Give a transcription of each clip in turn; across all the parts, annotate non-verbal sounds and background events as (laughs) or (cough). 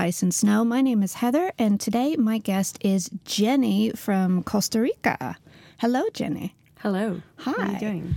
Ice and Snow. My name is Heather, and today my guest is Jenny from Costa Rica. Hello, Jenny. Hello. Hi. How are you doing?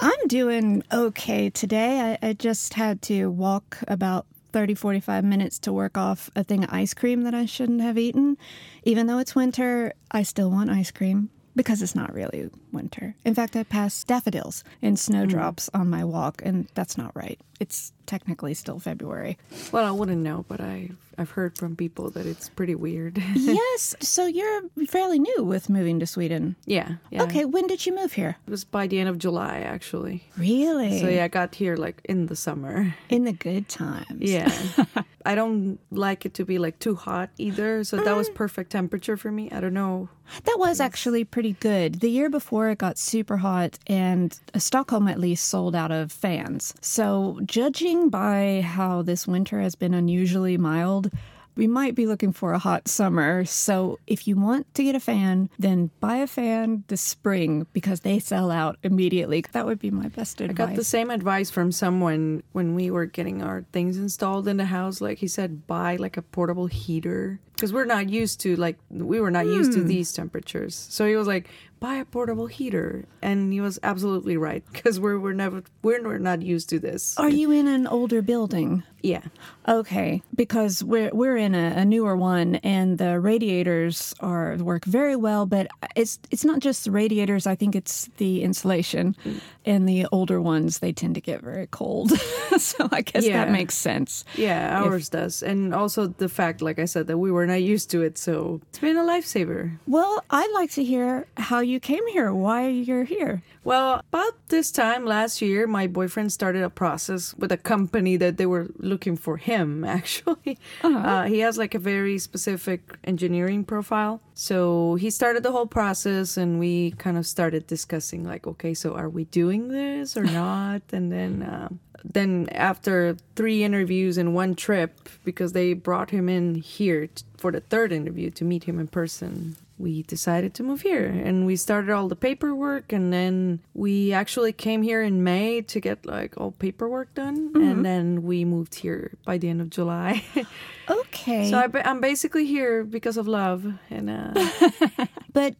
I'm doing okay today. I, I just had to walk about 30, 45 minutes to work off a thing of ice cream that I shouldn't have eaten. Even though it's winter, I still want ice cream because it's not really winter. In fact, I passed daffodils and snowdrops mm. on my walk, and that's not right. It's technically still February. Well, I wouldn't know, but I I've heard from people that it's pretty weird. (laughs) yes, so you're fairly new with moving to Sweden. yeah, yeah. Okay, when did you move here? It was by the end of July, actually. Really? So yeah, I got here like in the summer. (laughs) In the good times. Yeah. (laughs) I don't like it to be like too hot either, so that was mm. perfect temperature for me. I don't know. That was actually pretty good. The year before it got super hot, and Stockholm at least sold out of fans. So, judging by how this winter has been unusually mild, we might be looking for a hot summer. So, if you want to get a fan, then buy a fan this spring because they sell out immediately. That would be my best advice. I got the same advice from someone when we were getting our things installed in the house. Like he said, buy like a portable heater because we're not used to like we were not used to hmm. these temperatures. So he was like, buy a portable heater, and he was absolutely right because we're we're never we're, we're not used to this. Are you in an older building? Yeah, Okay, because we're we're in a, a newer one, and the radiators are work very well. But it's it's not just the radiators. I think it's the insulation, mm. And the older ones they tend to get very cold. (laughs) so I guess Yeah. that makes sense. yeah, ours does, and also the fact, like I said, that we were not used to it, so it's been a lifesaver. Well, I'd like to hear how you came here, why you're here. Well, about this time last year, my boyfriend started a process with a company that they were looking for him, (laughs) actually. uh he has like a very specific engineering profile. So he started the whole process and we kind of started discussing, like, okay, so are we doing this or not? and then. Um, then after three interviews and one trip because they brought him in here t- for the third interview to meet him in person we decided to move here. And we started all the paperwork and then we actually came here in may to get like all paperwork done. And then we moved here by the end of july. (laughs) Okay, so I, I'm basically here because of love and uh, (laughs) but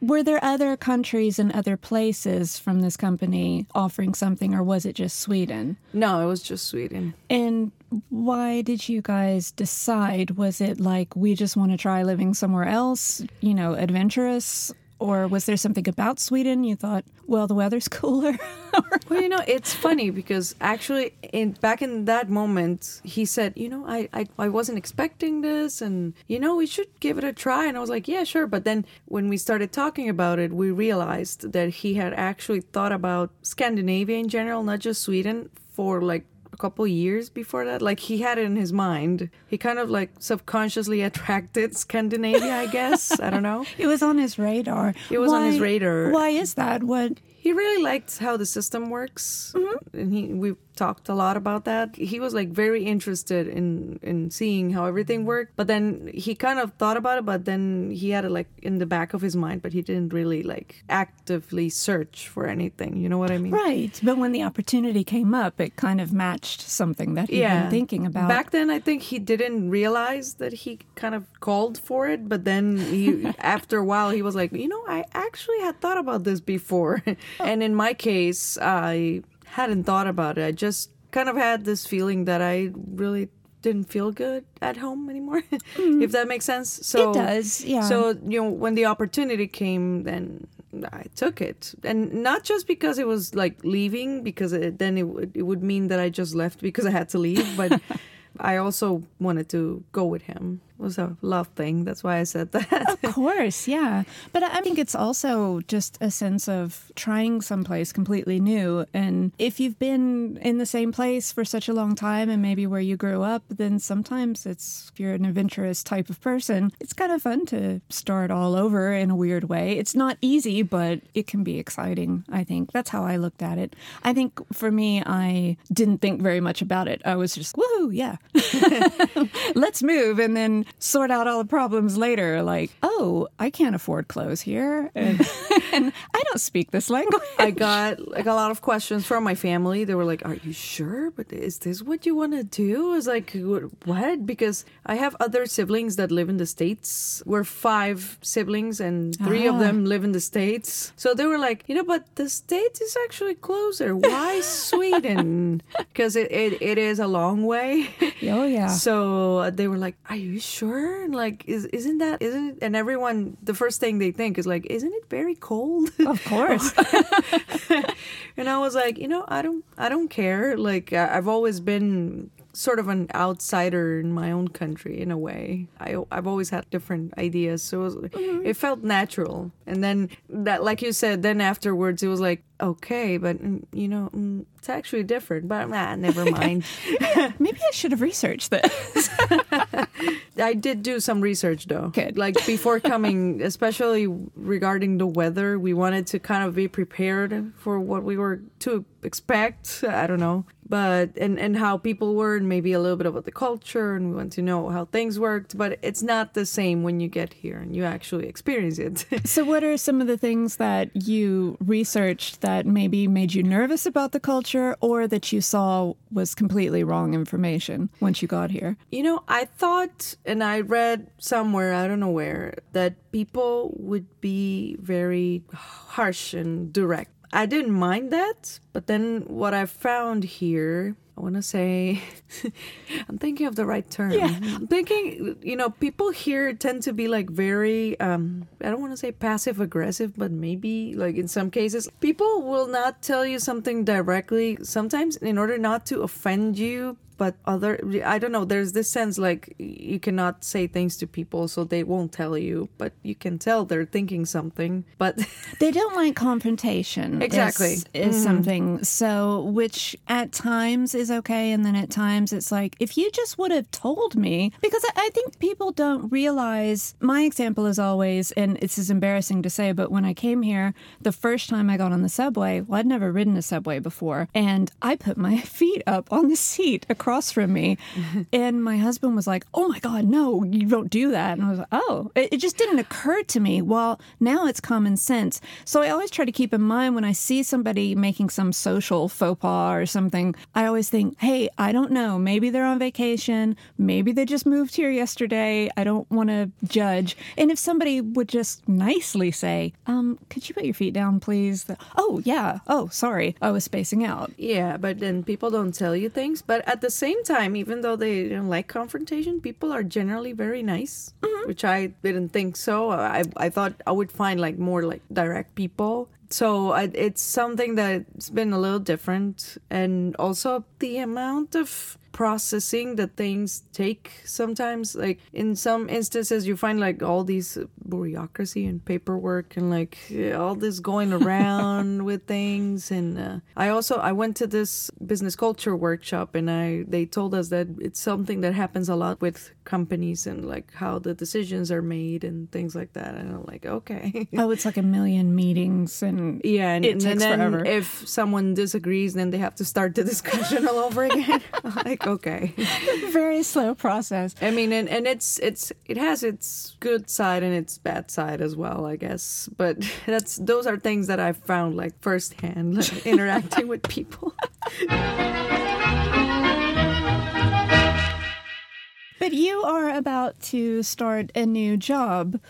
were there other countries and other places from this company offering something, or was it just Sweden? no it was just sweden. And why did you guys decide? Was it like we just want to try living somewhere else, you know, adventurous? Or was there something about Sweden you thought, well, the weather's (laughs) cooler? Well, you know, it's funny because actually, in back in that moment, he said, "You know, I, I I wasn't expecting this, and you know, we should give it a try." And I was like, "Yeah, sure." But then when we started talking about it, we realized that he had actually thought about Scandinavia in general, not just Sweden, for like couple years before that. Like he had it in his mind. He kind of like subconsciously (laughs) attracted Scandinavia, I guess. I don't know. (laughs) it was on his radar. It was on his radar. Why is that? What? He really liked how the system works, mm-hmm. and he we talked a lot about that. He was like very interested in in seeing how everything mm-hmm. worked, but then he kind of thought about it, but then he had it like in the back of his mind, but he didn't really like actively search for anything. You know what I mean? Right. But when the opportunity came up, it kind of matched something that he'd been thinking about. Back then, I think he didn't realize that he kind of called for it, but then he, (laughs) after a while, he was like, you know, I actually had thought about this before. (laughs) and in my case, I hadn't thought about it. I just kind of had this feeling that I really didn't feel good at home anymore, (laughs) mm-hmm. if that makes sense. So It does, yeah. So you know, when the opportunity came, then I took it, and not just because it was like leaving, because it, then it would it would mean that I just left because I had to leave, but (laughs) I also wanted to go with him. Was a love thing. That's why I said (laughs) that. Of course, yeah. But I think it's also just a sense of trying someplace completely new. And if you've been in the same place for such a long time and maybe where you grew up, then sometimes it's, if you're an adventurous type of person, it's kind of fun to start all over in a weird way. It's not easy, but it can be exciting, I think. That's how I looked at it. I think for me, I didn't think very much about it. I was just, woohoo, yeah. (laughs) Let's move and then sort out all the problems later. Like, oh, I can't afford clothes here. (laughs) And and I don't speak this language. I got like a lot of questions from my family. They were like, "Are you sure? But is this what you want to do?" I was like, "What?" Because I have other siblings that live in the states. We're five siblings, and three Ah. of them live in the states. So they were like, "You know, but the states is actually closer. Why (laughs) Sweden? Because it, it, it is a long way." Oh yeah. So they were like, "Are you sure?" And like, is isn't that isn't it? And everyone, the first thing they think is like, "Isn't it very cold?" Of course. (laughs) and I was like, you know, I don't, I don't care. Like, I've always been sort of an outsider in my own country in a way. I, I've always had different ideas, so it, was, it felt natural. And then that, like you said, then afterwards it was like, okay, but mm, you know, mm, it's actually different. But nah, never mind. (laughs) Maybe I should have researched this. (laughs) I did do some research though. Good. Like before coming, (laughs) especially regarding the weather, we wanted to kind of be prepared for what we were to expect. I don't know. But and and how people were and maybe a little bit about the culture and we want to know how things worked, but it's not the same when you get here and you actually experience it. (laughs) So, what are some of the things that you researched that maybe made you nervous about the culture or that you saw was completely wrong information once you got here? You know, I thought, and I read somewhere, I don't know where, that people would be very harsh and direct. I didn't mind that, but then what I found here, I want to say, (laughs) I'm thinking of the right term. Yeah. I'm thinking, you know, people here tend to be like very, um, I don't want to say passive aggressive, but maybe like in some cases, people will not tell you something directly, sometimes in order not to offend you, but other i don't know there's this sense like you cannot say things to people so they won't tell you but you can tell they're thinking something but (laughs) They don't like confrontation. Exactly. Is, is something. So, which at times is okay. And then at times it's like, if you just would have told me, because I, I think people don't realize my example is always, and this is embarrassing to say, but when I came here, the first time I got on the subway, well, I'd never ridden a subway before. And I put my (laughs) feet up on the seat across from me. (laughs) and my husband was like, oh my God, no, you don't do that. And I was like, oh, it, it just didn't occur to me. Well, now it's common sense. So I always try to keep in mind when I see somebody making some social faux pas or something, I always think, hey, I don't know. Maybe they're on vacation. Maybe they just moved here yesterday. I don't want to judge. And if somebody would just nicely say, um, could you put your feet down, please? Oh, yeah. Oh, sorry. I was spacing out. yeah but then people don't tell you things but at the same time even though they don't like confrontation people are generally very nice mm-hmm. which i didn't think so. I i thought i would find like more like direct people. So I, it's something that's been a little different. And also the amount of processing that things take sometimes. Like in some instances you find like all these bureaucracy and paperwork and like all this going (laughs) around with things. And uh, i also i went to this business culture workshop and i they told us that it's something that happens a lot with companies and like how the decisions are made and things like that. And i'm like okay. Oh, it's like a million meetings and yeah and, It and then forever. if someone disagrees then they have to start the discussion all over again. (laughs) (laughs) Like okay (laughs) very slow process. I mean, and, and it's it's it has its good side and its bad side as well, I guess. But (laughs) that's those are things that I've found like firsthand, like, (laughs) interacting with people. But you are about to start a new job.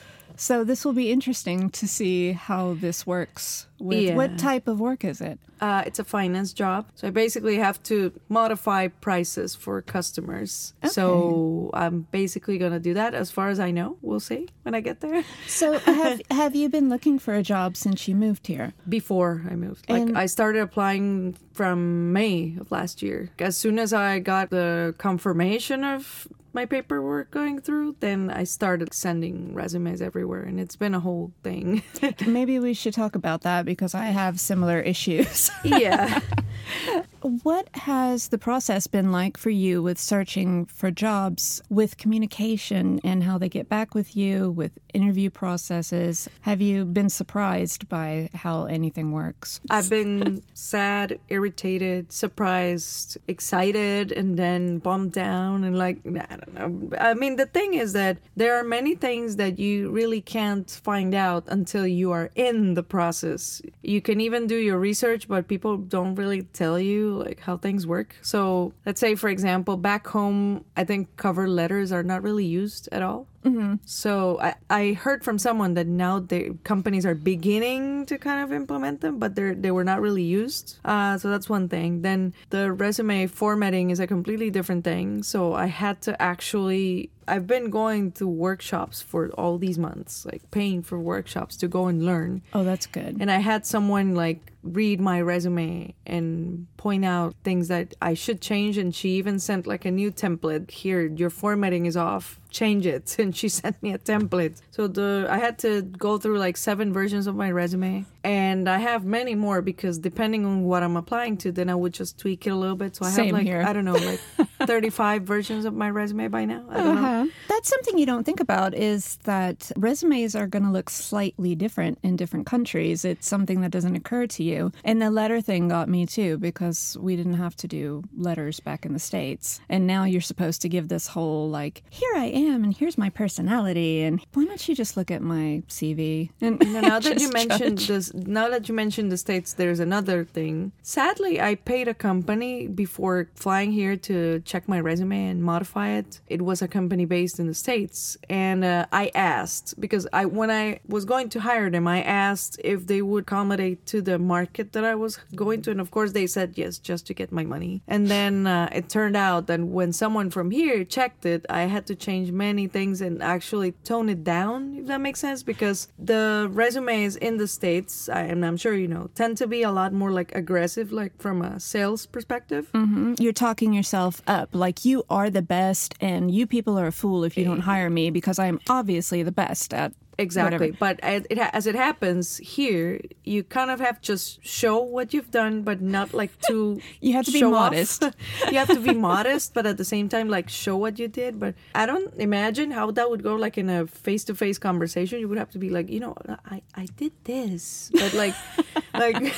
So this will be interesting to see how this works. With Yeah. what type of work is it? Uh, it's a finance job, so I basically have to modify prices for customers. Okay. So I'm basically gonna do that. As far as I know, we'll see when I get there. So (laughs) have have you been looking for a job since you moved here? before I moved. Like And- I started applying from May of last year. As soon as I got the confirmation of my paperwork going through, then I started sending resumes everywhere and it's been a whole thing. (laughs) Maybe we should talk about that because I have similar issues. yeah. (laughs) What has the process been like for you with searching for jobs, with communication and how they get back with you, with interview processes? Have you been surprised by how anything works? I've been sad, irritated, surprised, excited, and then bummed down. And like, I don't know. I mean, the thing is that there are many things that you really can't find out until you are in the process. You can even do your research, but people don't really tell you like how things work. So let's say, for example, back home, I think cover letters are not really used at all. Mm-hmm. So I, I heard from someone that now the companies are beginning to kind of implement them, but they they were not really used. Uh, so that's one thing. Then the resume formatting is a completely different thing. So I had to actually I've been going to workshops for all these months, like paying for workshops to go and learn. Oh, that's good. And I had someone like read my resume and point out things that I should change. And she even sent like a new template. Here, your formatting is off. Change it. (laughs) And she sent me a template. So the I had to go through like seven versions of my resume, and I have many more because depending on what I'm applying to, then I would just tweak it a little bit. So I Same have like here. I don't know like (laughs) 35 versions of my resume by now. Uh-huh. That's something you don't think about is that resumes are going to look slightly different in different countries. It's something that doesn't occur to you. And the letter thing got me too because we didn't have to do letters back in the States. And now you're supposed to give this whole, like, here I am and here's my personality. And why don't you just look at my CV? And (laughs) Now, now that you mentioned judge? this, now that you mentioned the states, there's another thing. Sadly, I paid a company before flying here to check my resume and modify it. It was a company based in the states, and uh, I asked because I when I was going to hire them, I asked if they would accommodate to the market that I was going to, and of course they said yes, just to get my money. And then uh, it turned out that when someone from here checked it, I had to change many things and actually tone it down, if that makes sense, because the resumes in the states, I, and I'm sure you know, tend to be a lot more like aggressive, like from a sales perspective. You're talking yourself up like you are the best, and you people are a fool if you don't eh, hire me because I am obviously the best at Exactly, whatever. but as it, as it happens here, you kind of have to just show what you've done, but not like to. (laughs) You have to be modest. (laughs) you have to be modest, but at the same time, like show what you did. But I don't imagine how that would go. Like in a face-to-face conversation, you would have to be like, you know, I I did this, but like, (laughs) like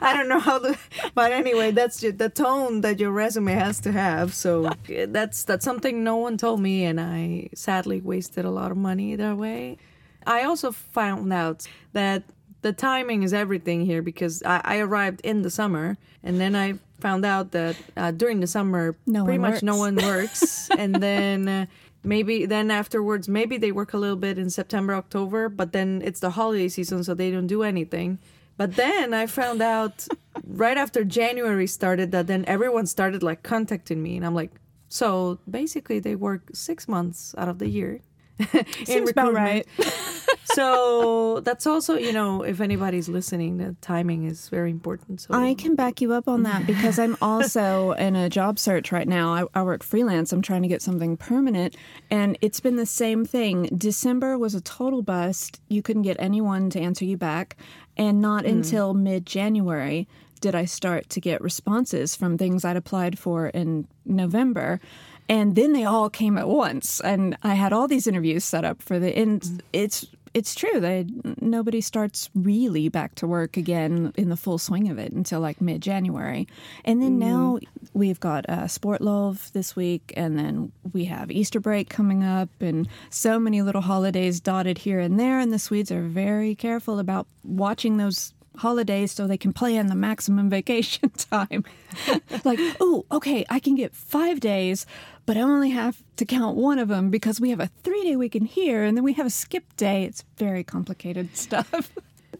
I don't know how the. But anyway, that's the tone that your resume has to have. So that's that's something no one told me, and I sadly wasted a lot of money that way. I also found out that the timing is everything here because I, I arrived in the summer and then I found out that uh, during the summer No pretty much no one works. (laughs) And then uh, maybe then afterwards maybe they work a little bit in September October but then it's the holiday season so they don't do anything. But then I found out (laughs) right after January started that then everyone started like contacting me and I'm like so basically they work 6 months out of the year (laughs) Seems about recruitment. (laughs) so that's also, you know, if anybody's listening, the timing is very important. So I can back you up on that (laughs) because I'm also in a job search right now. I, I work freelance. I'm trying to get something permanent, and it's been the same thing. December was a total bust. You couldn't get anyone to answer you back, and not hmm. until mid January did I start to get responses from things I'd applied for in November. And then they all came at once, and I had all these interviews set up for the. And it's it's true that nobody starts really back to work again in the full swing of it until like mid January. And then now we've got uh, sportlov this week, and then we have Easter break coming up, and so many little holidays dotted here and there. And the Swedes are very careful about watching those holidays so they can plan the maximum (laughs) vacation time. (laughs) like, oh, okay, I can get five days, but I only have to count one of them because we have a three day weekend here and then we have a skip day. It's very complicated (laughs) stuff.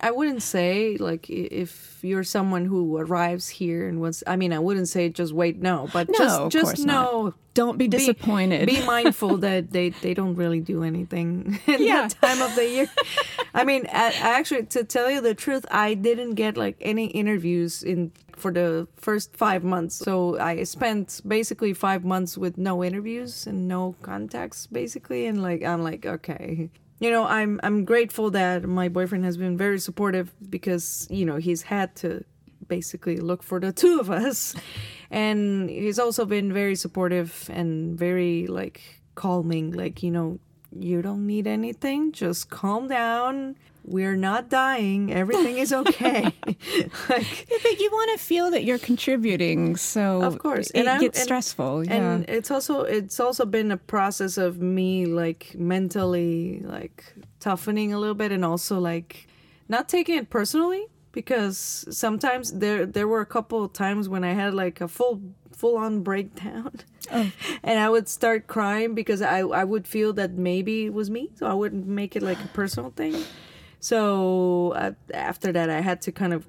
I wouldn't say like if you're someone who arrives here and was I mean I wouldn't say just wait no but No, just just course not. know Don't be disappointed. Be, (laughs) mindful that they they don't really do anything (laughs) in Yeah. that time of the year. I mean, I, I actually to tell you the truth, I didn't get like any interviews in for the first five months. So I spent basically five months with no interviews and no contacts, basically. And like I'm like, okay, you know, I'm I'm grateful that my boyfriend has been very supportive because you know he's had to basically look for the two of us. (laughs) And he's also been very supportive and very like calming, like, you know, you don't need anything, just calm down. We're not dying. Everything is okay. (laughs) like, Yeah, but you want to feel that you're contributing, so Of course. it And I'm- gets and- stressful. Yeah. and it's also it's also been a process of me like mentally like toughening a little bit and also like not taking it personally because sometimes there there were a couple of times when I had like a full full on breakdown oh. (laughs) and I would start crying because I I would feel that maybe it was me so I wouldn't make it like a personal thing so uh, after that I had to kind of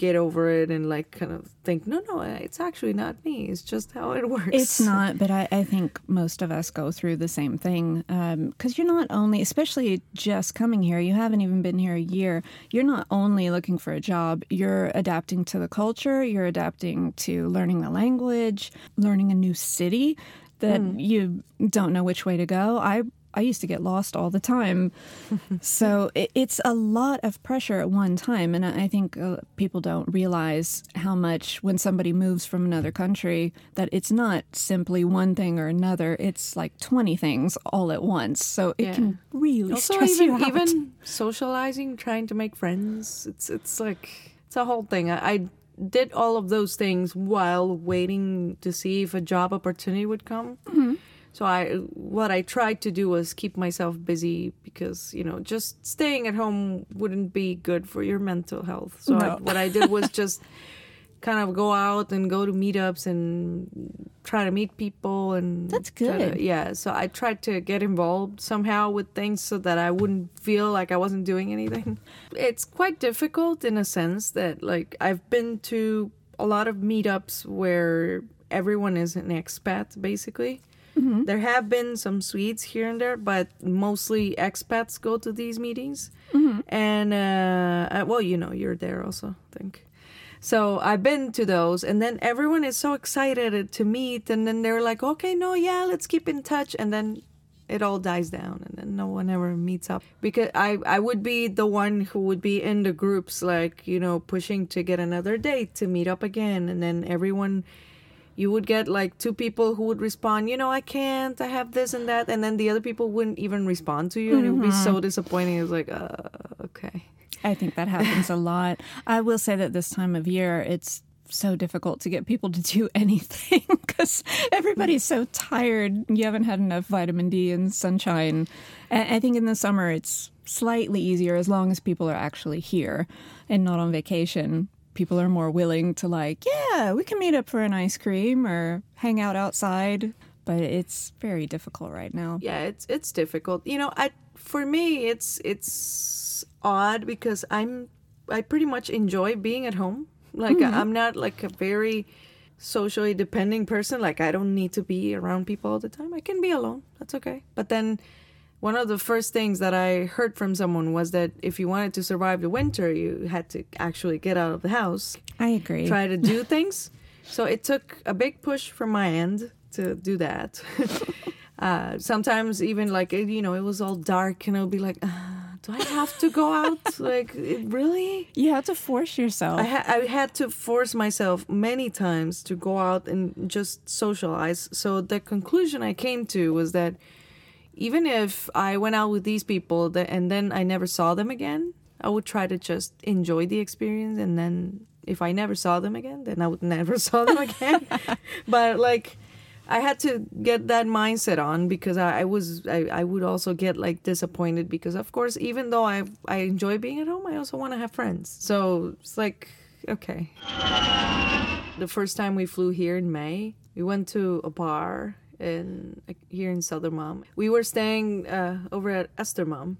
get over it and like kind of think no no uh, it's actually not me it's just how it (laughs) works It's not, but I, I think most of us go through the same thing. Um, because you're not only, especially just coming here, you haven't even been here a year. You're not only looking for a job, you're adapting to the culture, you're adapting to learning the language, learning a new city that hmm. you don't know which way to go. I I used to get lost all the time. (laughs) so it, it's a lot of pressure at one time. And I I think uh, people don't realize how much when somebody moves from another country that it's not simply one thing or another. It's like 20 things all at once. So it Yeah. can really also stress even you out. even socializing trying to make friends it's it's like it's a whole thing I, I did all of those things while waiting to see if a job opportunity would come so i what i tried to do was keep myself busy because you know just staying at home wouldn't be good for your mental health. So I, what i did was just (laughs) kind of go out and go to meetups and try to meet people and That's try to- good. yeah so i tried to get involved somehow with things so that i wouldn't feel like i wasn't doing anything. It's quite difficult in a sense that like i've been to a lot of meetups where everyone is an expat basically there have been some Swedes here and there, but mostly expats go to these meetings. And uh, uh, well, you know, you're there also, I think. So I've been to those, and then everyone is so excited to meet, and then they're like, "Okay, no, yeah, let's keep in touch," and then it all dies down, and then no one ever meets up because I I would be the one who would be in the groups, like you know, pushing to get another date to meet up again, and then everyone. You would get like two people who would respond, you know, I can't, I have this and that, and then the other people wouldn't even respond to you, and it would be so disappointing. It's like, uh, okay. I think that happens a lot. I will say that this time of year, it's so difficult to get people to do (laughs) anything because everybody's so tired. You haven't had enough vitamin D and sunshine. And I think in the summer, it's slightly easier as long as people are actually here and not on vacation. People are more willing to, like, yeah, we can meet up for an ice cream or hang out outside. But it's very difficult right now. yeah it's it's difficult. You know i for me it's it's odd because i'm i pretty much enjoy being at home. Like mm-hmm. i'm not like a very socially depending person. Like i don't need to be around people all the time. I can be alone. That's okay. But then one of the first things that i heard from someone was that if you wanted to survive the winter you had to actually get out of the house I agree. try to do things. So it took a big push from my end to do that. (laughs) uh, sometimes even like it- you know it was all dark and I'll be like, uh, do I have to go out? (laughs) like it, really? You have to force yourself. I, ha- I had to force myself many times to go out and just socialize. So the conclusion I came to was that even if I went out with these people that, and then I never saw them again, I would try to just enjoy the experience. And then if I never saw them again, then I would never (laughs) saw them again. (laughs) but like, I had to get that mindset on because I, I was I, I would also get like disappointed because of course even though I I enjoy being at home I also want to have friends so it's like okay the first time we flew here in May, we went to a bar in here in Södermalm. We were staying uh, over at Östermalm,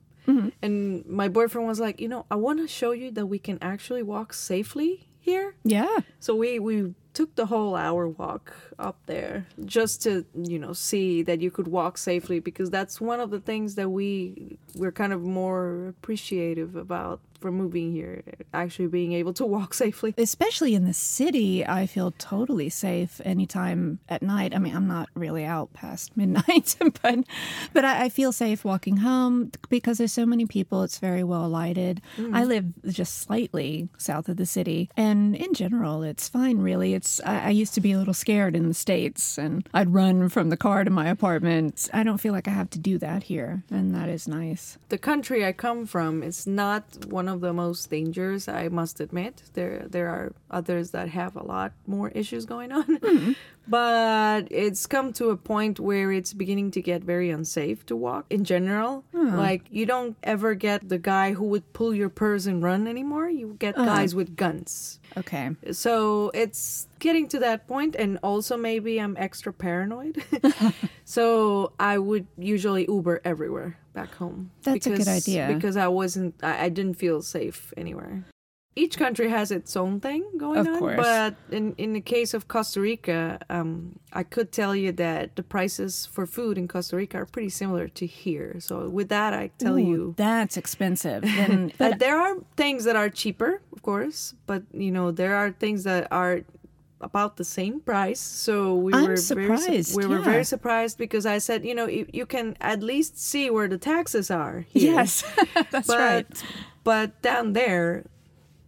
and my boyfriend was like, you know, I want to show you that we can actually walk safely here. yeah. So we we took the whole hour walk up there just to you know see that you could walk safely because that's one of the things that we we're kind of more appreciative about for moving here, actually being able to walk (laughs) safely. Especially in the city, I feel totally safe anytime at night. I mean, I'm not really out past (laughs) midnight, but but I, I feel safe walking home because there's so many people. It's very well lighted. Mm. I live just slightly south of the city, and in general, it's fine. Really, it's I, I used to be a little scared in the states, and I'd run from the car to my apartment. I don't feel like I have to do that here, and that is nice. The country I come from is not one of the most dangerous, I must admit. There there are others that have a lot more issues going on. Hmm. (laughs) But it's come to a point where it's beginning to get very unsafe to walk in general. Hmm. Like you don't ever get the guy who would pull your purse and run anymore. You get uh-huh. guys with guns. Okay. So it's getting to that point, and also maybe I'm extra paranoid. (laughs) (laughs) so I would usually Uber everywhere back home. That's a good idea. because I wasn't, I, I didn't feel safe anywhere. Each country has its own thing going Of on, course. but in in the case of Costa Rica, um, I could tell you that the prices for food in Costa Rica are pretty similar to here. So with that, I tell Ooh, you that's expensive. (laughs) Then, but there are things that are cheaper, of course, but you know there are things that are about the same price. So we I'm were very surprised, su- we were very surprised because I said, you know, you, you can at least see where the taxes are. Here. yes, (laughs) that's but right. but down there,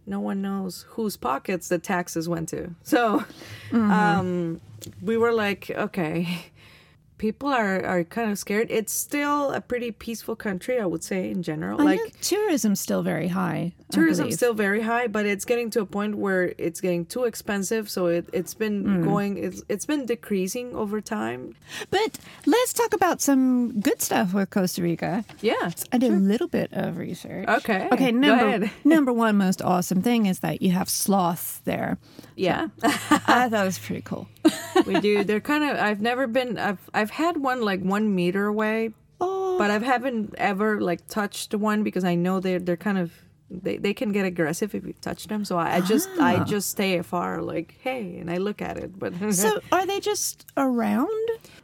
no one knows whose pockets the taxes went to. So Mm-hmm. um, we were like, okay. People are, are kind of scared. It's still a pretty peaceful country, I would say, in general. Oh, like tourism's still very high. I tourism's still very high but it's getting to a point where it's getting too expensive so it, it's been Mm. going it's, it's been decreasing over time But let's talk about some good stuff with Costa Rica. yeah I did a little bit of research. Okay, Okay. Number (laughs) number one most awesome thing is that you have sloths there. yeah I (laughs) thought it was pretty cool. we do they're kind of i've never been i've i've had one like one meter away Oh, but i haven't ever like touched one because i know they're they're kind of they, they can get aggressive if you touch them so i, I just i Ah. just stay afar like hey and i look at it but (laughs) so are they just around?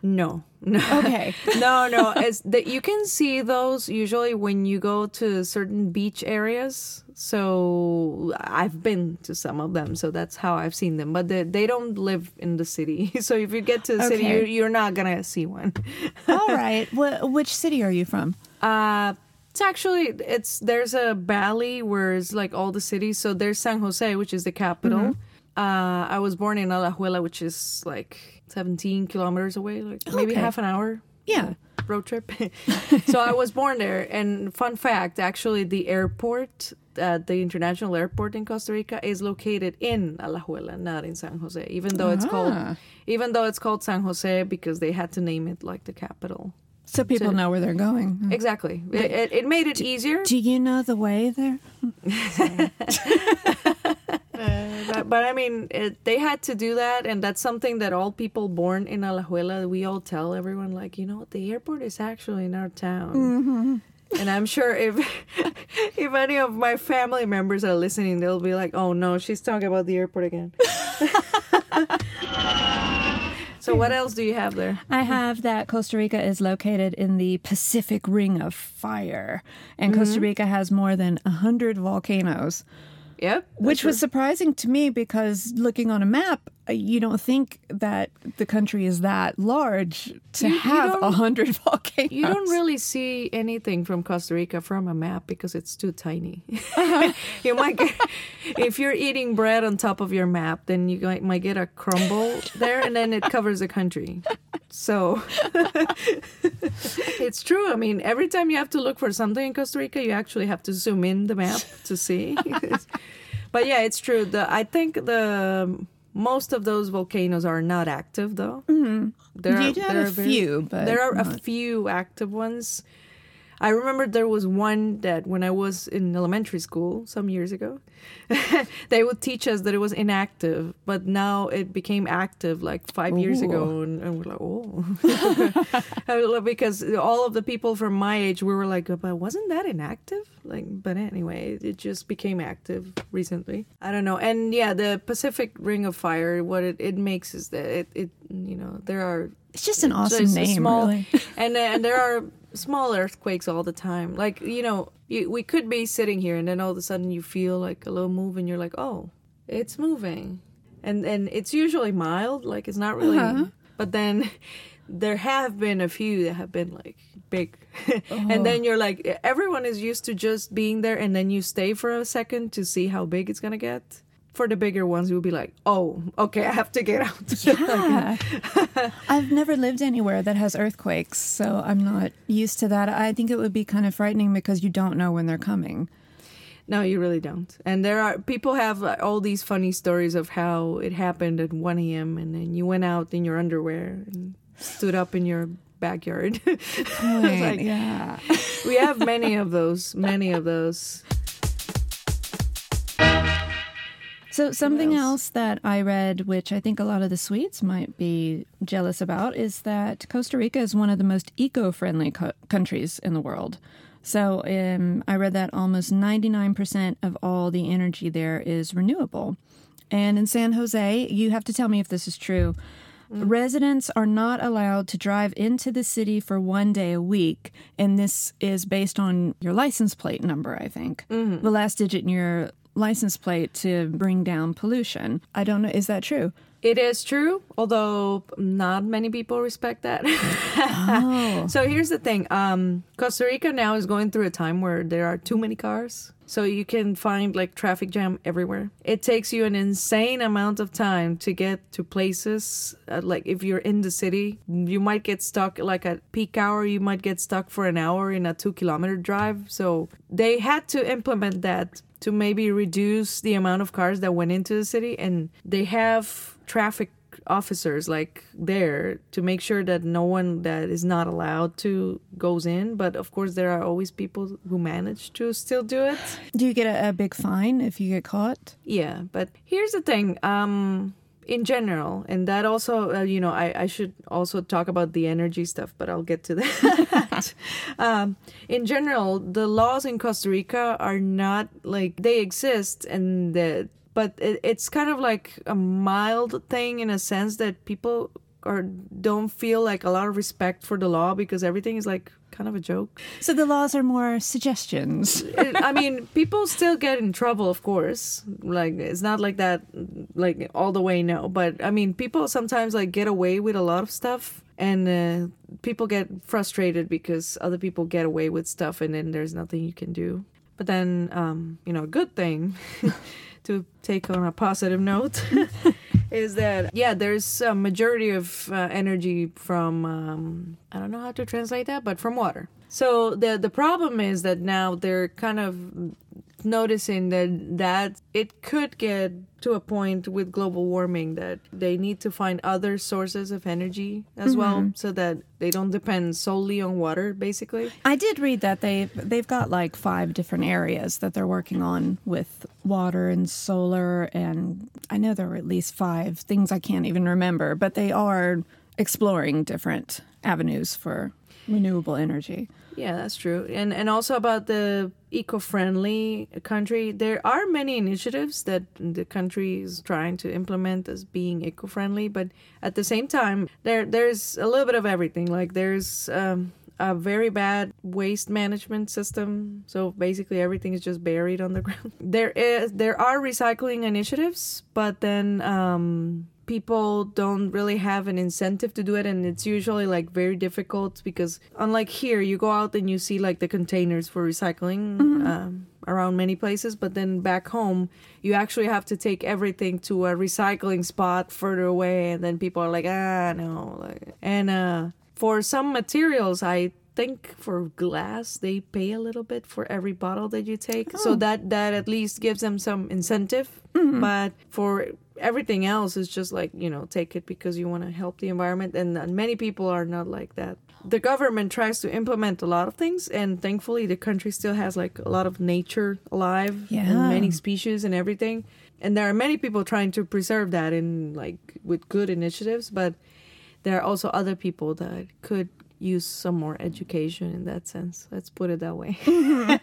no (laughs) no Okay. (laughs) no, no. It's that you can see those usually when you go to certain beach areas. So I've been to some of them, so that's how I've seen them. But they, they don't live in the city. So if you get to the city, you're, you're not gonna see one. All right. Wh- which city are you from? Uh, it's actually it's there's a valley where it's like all the cities. So there's San Jose, which is the capital. Uh, I was born in Alajuela, which is like 17 kilometers away, like maybe half an hour. Yeah. road trip. (laughs) so I was born there. And fun fact, actually, the airport, uh, the international airport in Costa Rica, is located in Alajuela, not in San Jose. Even though it's Ah. called, even though it's called San Jose because they had to name it like the capital. So people So- know where they're going. Exactly. It, it, it made it easier. Do you know the way there? (laughs) Uh, but, but I mean, it, they had to do that, and that's something that all people born in Alajuela, we all tell everyone, like, you know, the airport is actually in our town. Mm-hmm. And I'm sure if (laughs) if any of my family members are listening, they'll be like, "Oh no, she's talking about the airport again." (laughs) so what else do you have there? I have that Costa Rica is located in the Pacific Ring of Fire, and Costa mm-hmm. Rica has more than a hundred volcanoes, Yep, which was surprising to me because looking on a map, Uh, you don't think that the country is that large to You- you have a hundred (laughs) volcanoes. You don't really see anything from Costa Rica from a map because it's too tiny. (laughs) you might get, if you're eating bread on top of your map, then you might- might get a crumble there, and then it covers the country. So (laughs) it's true. I mean, every time you have to look for something in Costa Rica, you actually have to zoom in the map to see. but yeah, it's true. The I think the most of those volcanoes are not active though. Mm-hmm. There You have there a are very- few, but there are a few active ones. I remember there was one that when I was in elementary school some years ago, (laughs) they would teach us that it was inactive, but now it became active like five years ago, and, and we're like, oh, (laughs) because all of the people from my age, we were like, but wasn't that inactive? Like, but anyway, it just became active recently. I don't know, and yeah, the Pacific Ring of Fire, what it, it makes is that it, it, you know, there are It's just an so awesome it's name, small- really. (laughs) and uh, and there are small earthquakes all the time. Like you know, you, we could be sitting here, and then all of a sudden you feel like a little move, and you're like, oh, it's moving, and and it's usually mild, like it's not really. Uh-huh. But then (laughs) there have been a few that have been like big, Oh. (laughs) and then you're like, everyone is used to just being there, and then you stay for a second to see how big it's gonna get. For the bigger ones, you'll be like, oh, okay, I have to get out. (laughs) Yeah. I've never lived anywhere that has earthquakes, so I'm not used to that. I think it would be kind of frightening because you don't know when they're coming. No, you really don't. And there are people have like, all these funny stories of how it happened at 1 a.m. and then you went out in your underwear and stood up in your backyard. (laughs) like- yeah. we have many of those, many of those. So something else? else that I read, which I think a lot of the Swedes might be jealous about, is that Costa Rica is one of the most eco-friendly co- countries in the world. So um, I read that almost 99% of all the energy there is renewable. And in San Jose, you have to tell me if this is true. Residents are not allowed to drive into the city for one day a week, and this is based on your license plate number, I think. The last digit in your license plate to bring down pollution. I don't know, is that true? It is true, although not many people respect that. (laughs) So here's the thing um, Costa Rica now is going through a time where there are too many cars. So you can find like traffic jam everywhere. It takes you an insane amount of time to get to places. Uh, like if you're in the city, you might get stuck like at peak hour, you might get stuck for an hour in a two kilometer drive. So they had to implement that to maybe reduce the amount of cars that went into the city. And they have traffic officers like there to make sure that no one that is not allowed to goes in. But of course there are always people who manage to still do it. Do you get a, a big fine if you get caught? yeah but here's the thing um in general and that also uh, you know I, I should also talk about the energy stuff but i'll get to that. (laughs) Um, in general the laws in costa rica are not like they exist and the but it, it's kind of like a mild thing in a sense that people or don't feel like a lot of respect for the law because everything is like kind of a joke So the laws are more suggestions. I mean, people still get in trouble, of course. Like it's not like that, like all the way no. But I mean, people sometimes like get away with a lot of stuff, and uh, people get frustrated because other people get away with stuff, and then there's nothing you can do. But then, um, you know, a good thing (laughs) to take on a positive note (laughs) is that yeah, there's a majority of uh, energy from um, I don't know how to translate that, but from water. So the the problem is that now they're kind of noticing that that it could get to a point with global warming that they need to find other sources of energy as well mm-hmm. so that they don't depend solely on water basically I did read that they've they've got like five different areas that they're working on with water and solar, and I know there were at least five things I can't even remember, but they are exploring different avenues for renewable energy. Yeah, that's true. And and also about the eco-friendly country, there are many initiatives that the country is trying to implement as being eco-friendly, but at the same time, there there's a little bit of everything. Like there's um, a very bad waste management system, so basically everything is just buried on the (laughs) ground. There is there are recycling initiatives, but then um, people don't really have an incentive to do it and it's usually like very difficult because unlike here you go out and you see like the containers for recycling um, around many places but then back home you actually have to take everything to a recycling spot further away and then people are like ah no like, and uh, for some materials i think for glass they pay a little bit for every bottle that you take so that that at least gives them some incentive. But for everything else is just like you know take it because you want to help the environment and uh, many people are not like that. The government tries to implement a lot of things and thankfully the country still has like a lot of nature alive Yeah. and many species and everything. And there are many people trying to preserve that in like with good initiatives but there are also other people that could use some more education in that sense. Let's put it that way (laughs)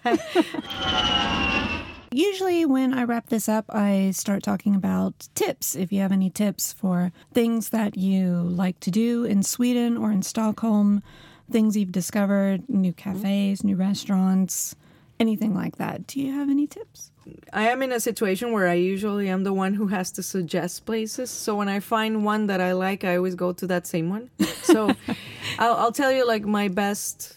(laughs) Usually, when I wrap this up, I start talking about tips. If you have any tips for things that you like to do in Sweden or in Stockholm things you've discovered, new cafes, new restaurants, anything like that. Do you have any tips? I am in a situation where I usually am the one who has to suggest places. So when I find one that I like, I always go to that same one. So (laughs) I'll, I'll tell you like my best,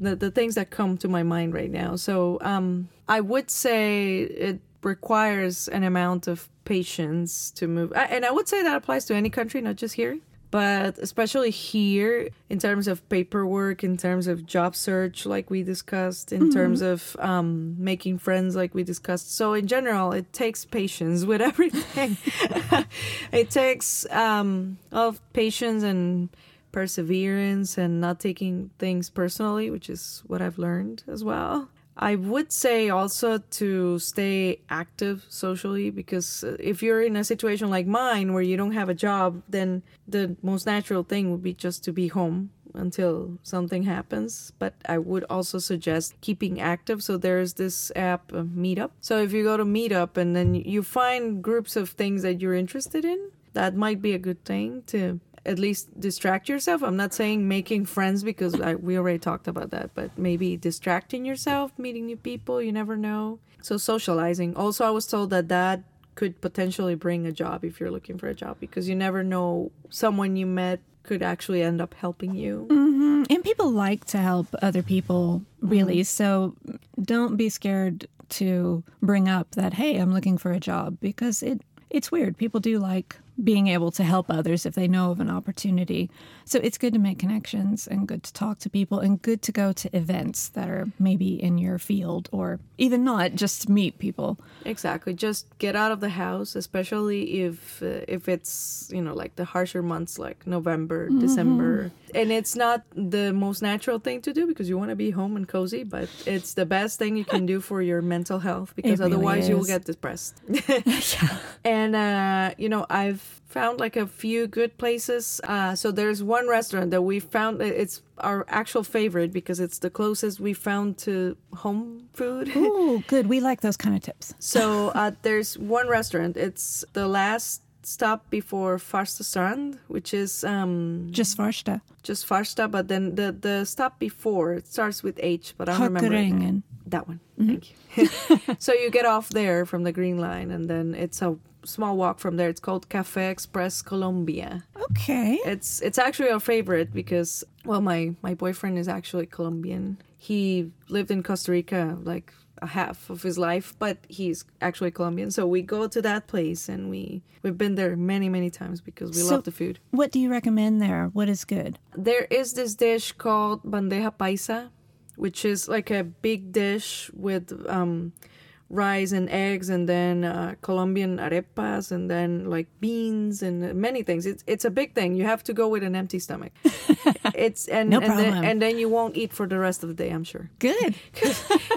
the, the things that come to my mind right now. So um, I would say it requires an amount of patience to move. And I would say that applies to any country, not just here but especially here in terms of paperwork in terms of job search like we discussed in mm-hmm. terms of um, making friends like we discussed so in general it takes patience with (laughs) everything (laughs) it takes um, of patience and perseverance and not taking things personally which is what i've learned as well I would say also to stay active socially because uh, if you're in a situation like mine where you don't have a job, then the most natural thing would be just to be home until something happens. But I would also suggest keeping active. So there's this app, uh, Meetup. So if you go to Meetup and then you find groups of things that you're interested in, that might be a good thing to at least distract yourself. I'm not saying making friends because I, we already talked about that, but maybe distracting yourself, meeting new people, you never know. So socializing. Also, I was told that that could potentially bring a job if you're looking for a job because you never know someone you met could actually end up helping you. Mm-hmm. And people like to help other people, really. Mm-hmm. So don't be scared to bring up that, hey, I'm looking for a job because it it's weird. People do like being able to help others if they know of an opportunity. So it's good to make connections and good to talk to people and good to go to events that are maybe in your field or even not, just meet people. Exactly. Just get out of the house, especially if uh, if it's, you know, like the harsher months like November, mm-hmm. December. And it's not the most natural thing to do because you want to be home and cozy, but it's the best thing you can do for your mental health because really otherwise is. you will get depressed. (laughs) (laughs) yeah. And uh, you know, I've found like a few good places. Uh, so there's one restaurant that we found. It's our actual favorite because it's the closest we found to home food. (laughs) Oh, good. We like those kind of tips. So uh, there's one restaurant. It's the last stop before Farstastrand, which is um, just Farsta. Just Farsta, but then the the stop before it starts with H, but I don't remember. That one. Mm-hmm. Thank you. (laughs) so you get off there from the green line, and then it's a small walk from there. It's called Cafe Express Colombia. Okay. It's it's actually our favorite because well, my my boyfriend is actually Colombian. He lived in Costa Rica like a half of his life, but he's actually Colombian. So we go to that place and we we've been there many many times because we so love the food. What do you recommend there? What is good? There is this dish called bandeja paisa, which is like a big dish with um rice and eggs and then uh, Colombian arepas and then like beans and many things. It's it's a big thing. You have to go with an empty stomach. (laughs) it's and no and, then, and then you won't eat for the rest of the day. I'm sure. Good. (laughs)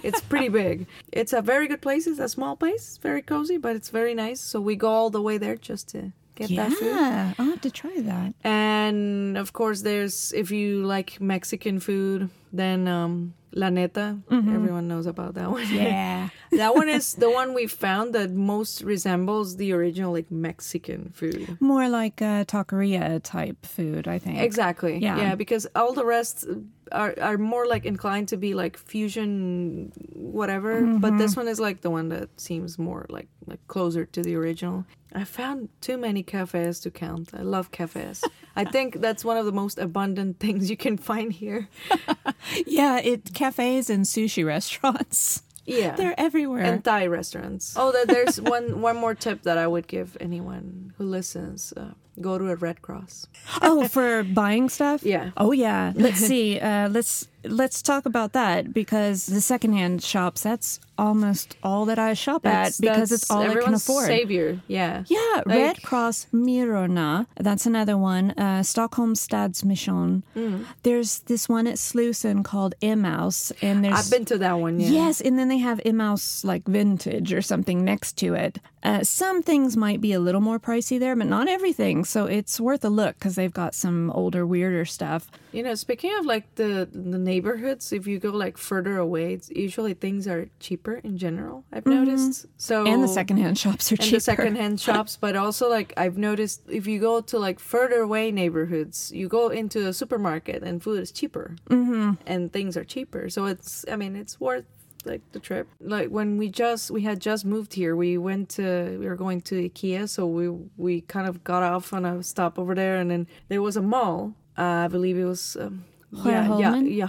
it's pretty big. It's a very good place. It's a small place, very cozy, but it's very nice. So we go all the way there just to get yeah, that food. Yeah, I'll have to try that. And of course, there's if you like Mexican food, then um, La Neta. Mm-hmm. Everyone knows about that one. (laughs) Yeah. that one is (laughs) the one we found that most resembles the original like Mexican food. More like a taqueria type food, I think. Exactly. Yeah. Yeah, because all the rest are are more like inclined to be like fusion whatever, mm-hmm. but this one is like the one that seems more like like closer to the original. I found too many cafes to count. I love cafes. I (laughs) think that's one of the most abundant (laughs) things you can find here. (laughs) yeah, it cafes and sushi restaurants. Yeah, they're everywhere. And Thai restaurants. Oh, there's one one more tip that I would give anyone who listens. Uh, go to a Red Cross. oh, for buying stuff? Yeah. Oh, yeah. Let's (laughs) see. Uh, let's let's talk about that because the secondhand shops. That's almost all that I shop that's, at because it's all I can afford. Savior. Yeah. Yeah. Like, Red Cross Myrorna, That's another one. Uh, Stockholm Stadsmission. Mm. There's this one at Slussen called Emmaus, and there's I've been to that one. Yeah. Yes, and then they have Emmaus like vintage or something next to it. Uh, some things might be a little more pricey there, but not everything. So it's worth a look because they've got some older, weirder stuff. You know, speaking of like the the neighborhoods, if you go like further away, it's usually things are cheaper in general. I've noticed. So Mm-hmm. and the secondhand (laughs) shops are cheaper. and cheaper. the secondhand (laughs) shops, but also like I've noticed if you go to like further away neighborhoods, you go into a supermarket and food is cheaper mm-hmm. and things are cheaper. So it's I mean it's worth like the trip. Like when we just we had just moved here, we went to we were going to IKEA, so we we kind of got off on a stop over there, and then there was a mall. Uh, I believe it was um, yeah yeah yeah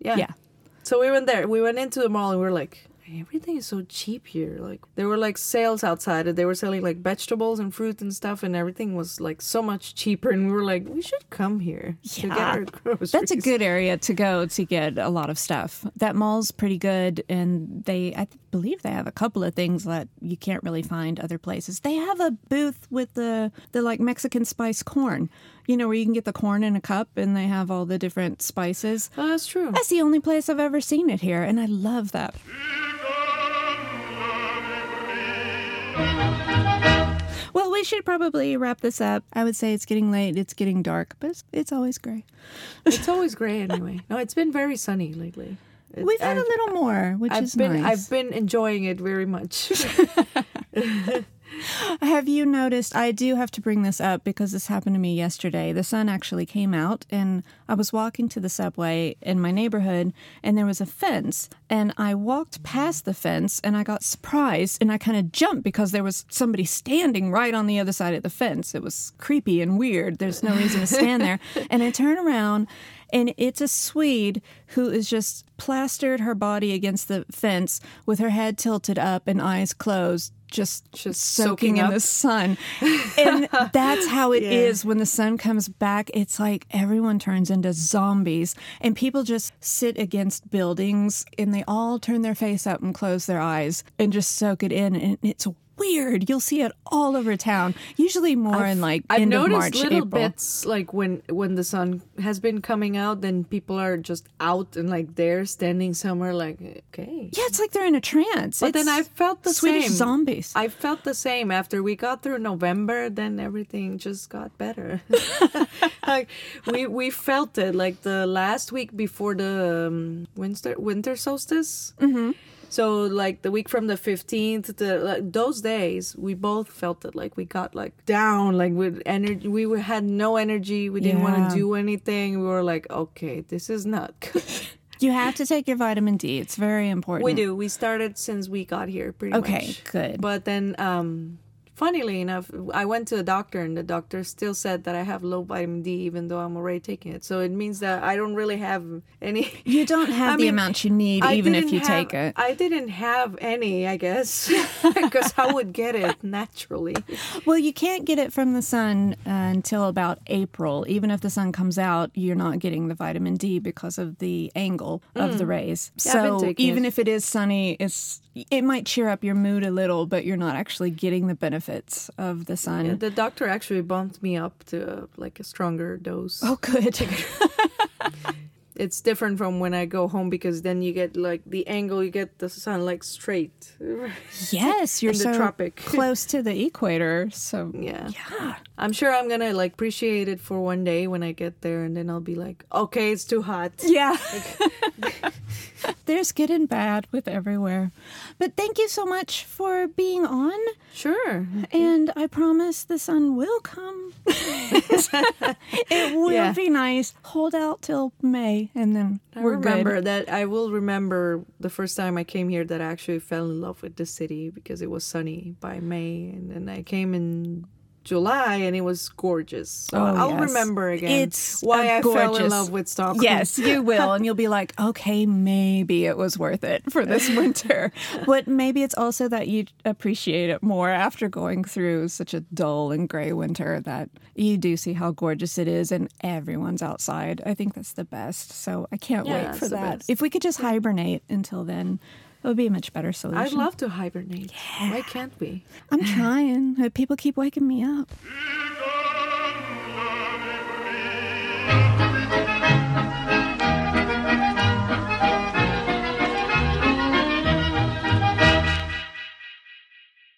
yeah Yeah. so we went there. We went into the mall and we were like, everything is so cheap here. Like there were like sales outside and they were selling like vegetables and fruit and stuff and everything was like so much cheaper and we were like, we should come here to get Yeah. our groceries. That's a good area to go to get a lot of stuff. That mall's pretty good, and they, I believe, they have a couple of things that you can't really find other places. They have a booth with the the like Mexican spice corn, you know, where you can get the corn in a cup, and they have all the different spices. Oh, that's true. That's the only place I've ever seen it here, and I love that. Well, we should probably wrap this up. I would say it's getting late, it's getting dark, but it's, it's always gray. It's always gray anyway. No, it's been very sunny lately. It- We've had a I've- little more, which I've is been nice. I've been enjoying it very much. (laughs) (laughs) Have you noticed? I do have to bring this up because this happened to me yesterday. The sun actually came out, and I was walking to the subway in my neighborhood, and there was a fence. And I walked past the fence, and I got surprised, and I kind of jumped because there was somebody standing right on the other side of the fence. It was creepy and weird. There's no reason to stand there. (laughs) And I turn around, and it's a Swede who is just plastered her body against the fence with her head tilted up and eyes closed, just, Just soaking, soaking in the sun. (laughs) And that's how it is Yeah. when the sun comes back. It's like everyone turns into zombies, and people just sit against buildings and they all turn their face up and close their eyes and just soak it in. And it's weird. You'll see it all over town, usually more in like I've end of noticed March, little April. bits like when when the sun has been coming out, then people are just out and like they're standing somewhere like okay. Yeah, it's like they're in a trance. But then I felt the Swedish same. zombies. I felt the same after we got through November. Then everything just got better. (laughs) like we we felt it like the last week before the um, winter winter solstice. Mm-hmm. So like the week from the fifteenth to like, those days, we both felt it. Like we got like down, like with energy. We were, had no energy. We didn't Yeah. want to do anything. We were like, okay, this is not good. (laughs) You have to take your vitamin D. It's very important. We do. We started since we got here, pretty Okay, much. good. But then, um, funnily enough, I went to a doctor, and the doctor still said that I have low vitamin D, even though I'm already taking it. So it means that I don't really have any. (laughs) You don't have I the mean, amount you need, I even if you have- take it. I didn't have any, I guess, (laughs) (laughs) because I would get it naturally. Well, you can't get it from the sun uh, until about April. Even if the sun comes out, you're not getting the vitamin D because of the angle of the rays. Mm. Yeah, so even it. if it is sunny, it's it might cheer up your mood a little, but you're not actually getting the benefits of the sun. The doctor actually bumped me up to uh, like a stronger dose. Oh, good. (laughs) (laughs) It's different from when I go home because then you get like the angle, you get the sun like straight. (laughs) yes, you're In the so tropic. (laughs) close to the equator. So Yeah. yeah. I'm sure I'm gonna like appreciate it for one day when I get there, and then I'll be like, okay, it's too hot. (laughs) Yeah. There's good and bad with everywhere. But thank you so much for being on. Sure. And I promise the sun will come. it will Yeah. be nice. Hold out till May and then I we're remember good. that I will remember the first time I came here that I actually fell in love with the city because it was sunny by May, and then I came in July and it was gorgeous. So Oh, I'll yes. remember again It's why I fell in love with Stockholm. Yes, you (laughs) will. And you'll be like, okay, maybe it was worth it for this (laughs) winter. but maybe it's also that you appreciate it more after going through such a dull and gray winter that you do see how gorgeous it is and everyone's outside. I think that's the best. So I can't Yeah, wait for that. If we could just hibernate until then, it would be a much better solution. I'd love to hibernate. Why can't we? I'm trying. People keep waking me up.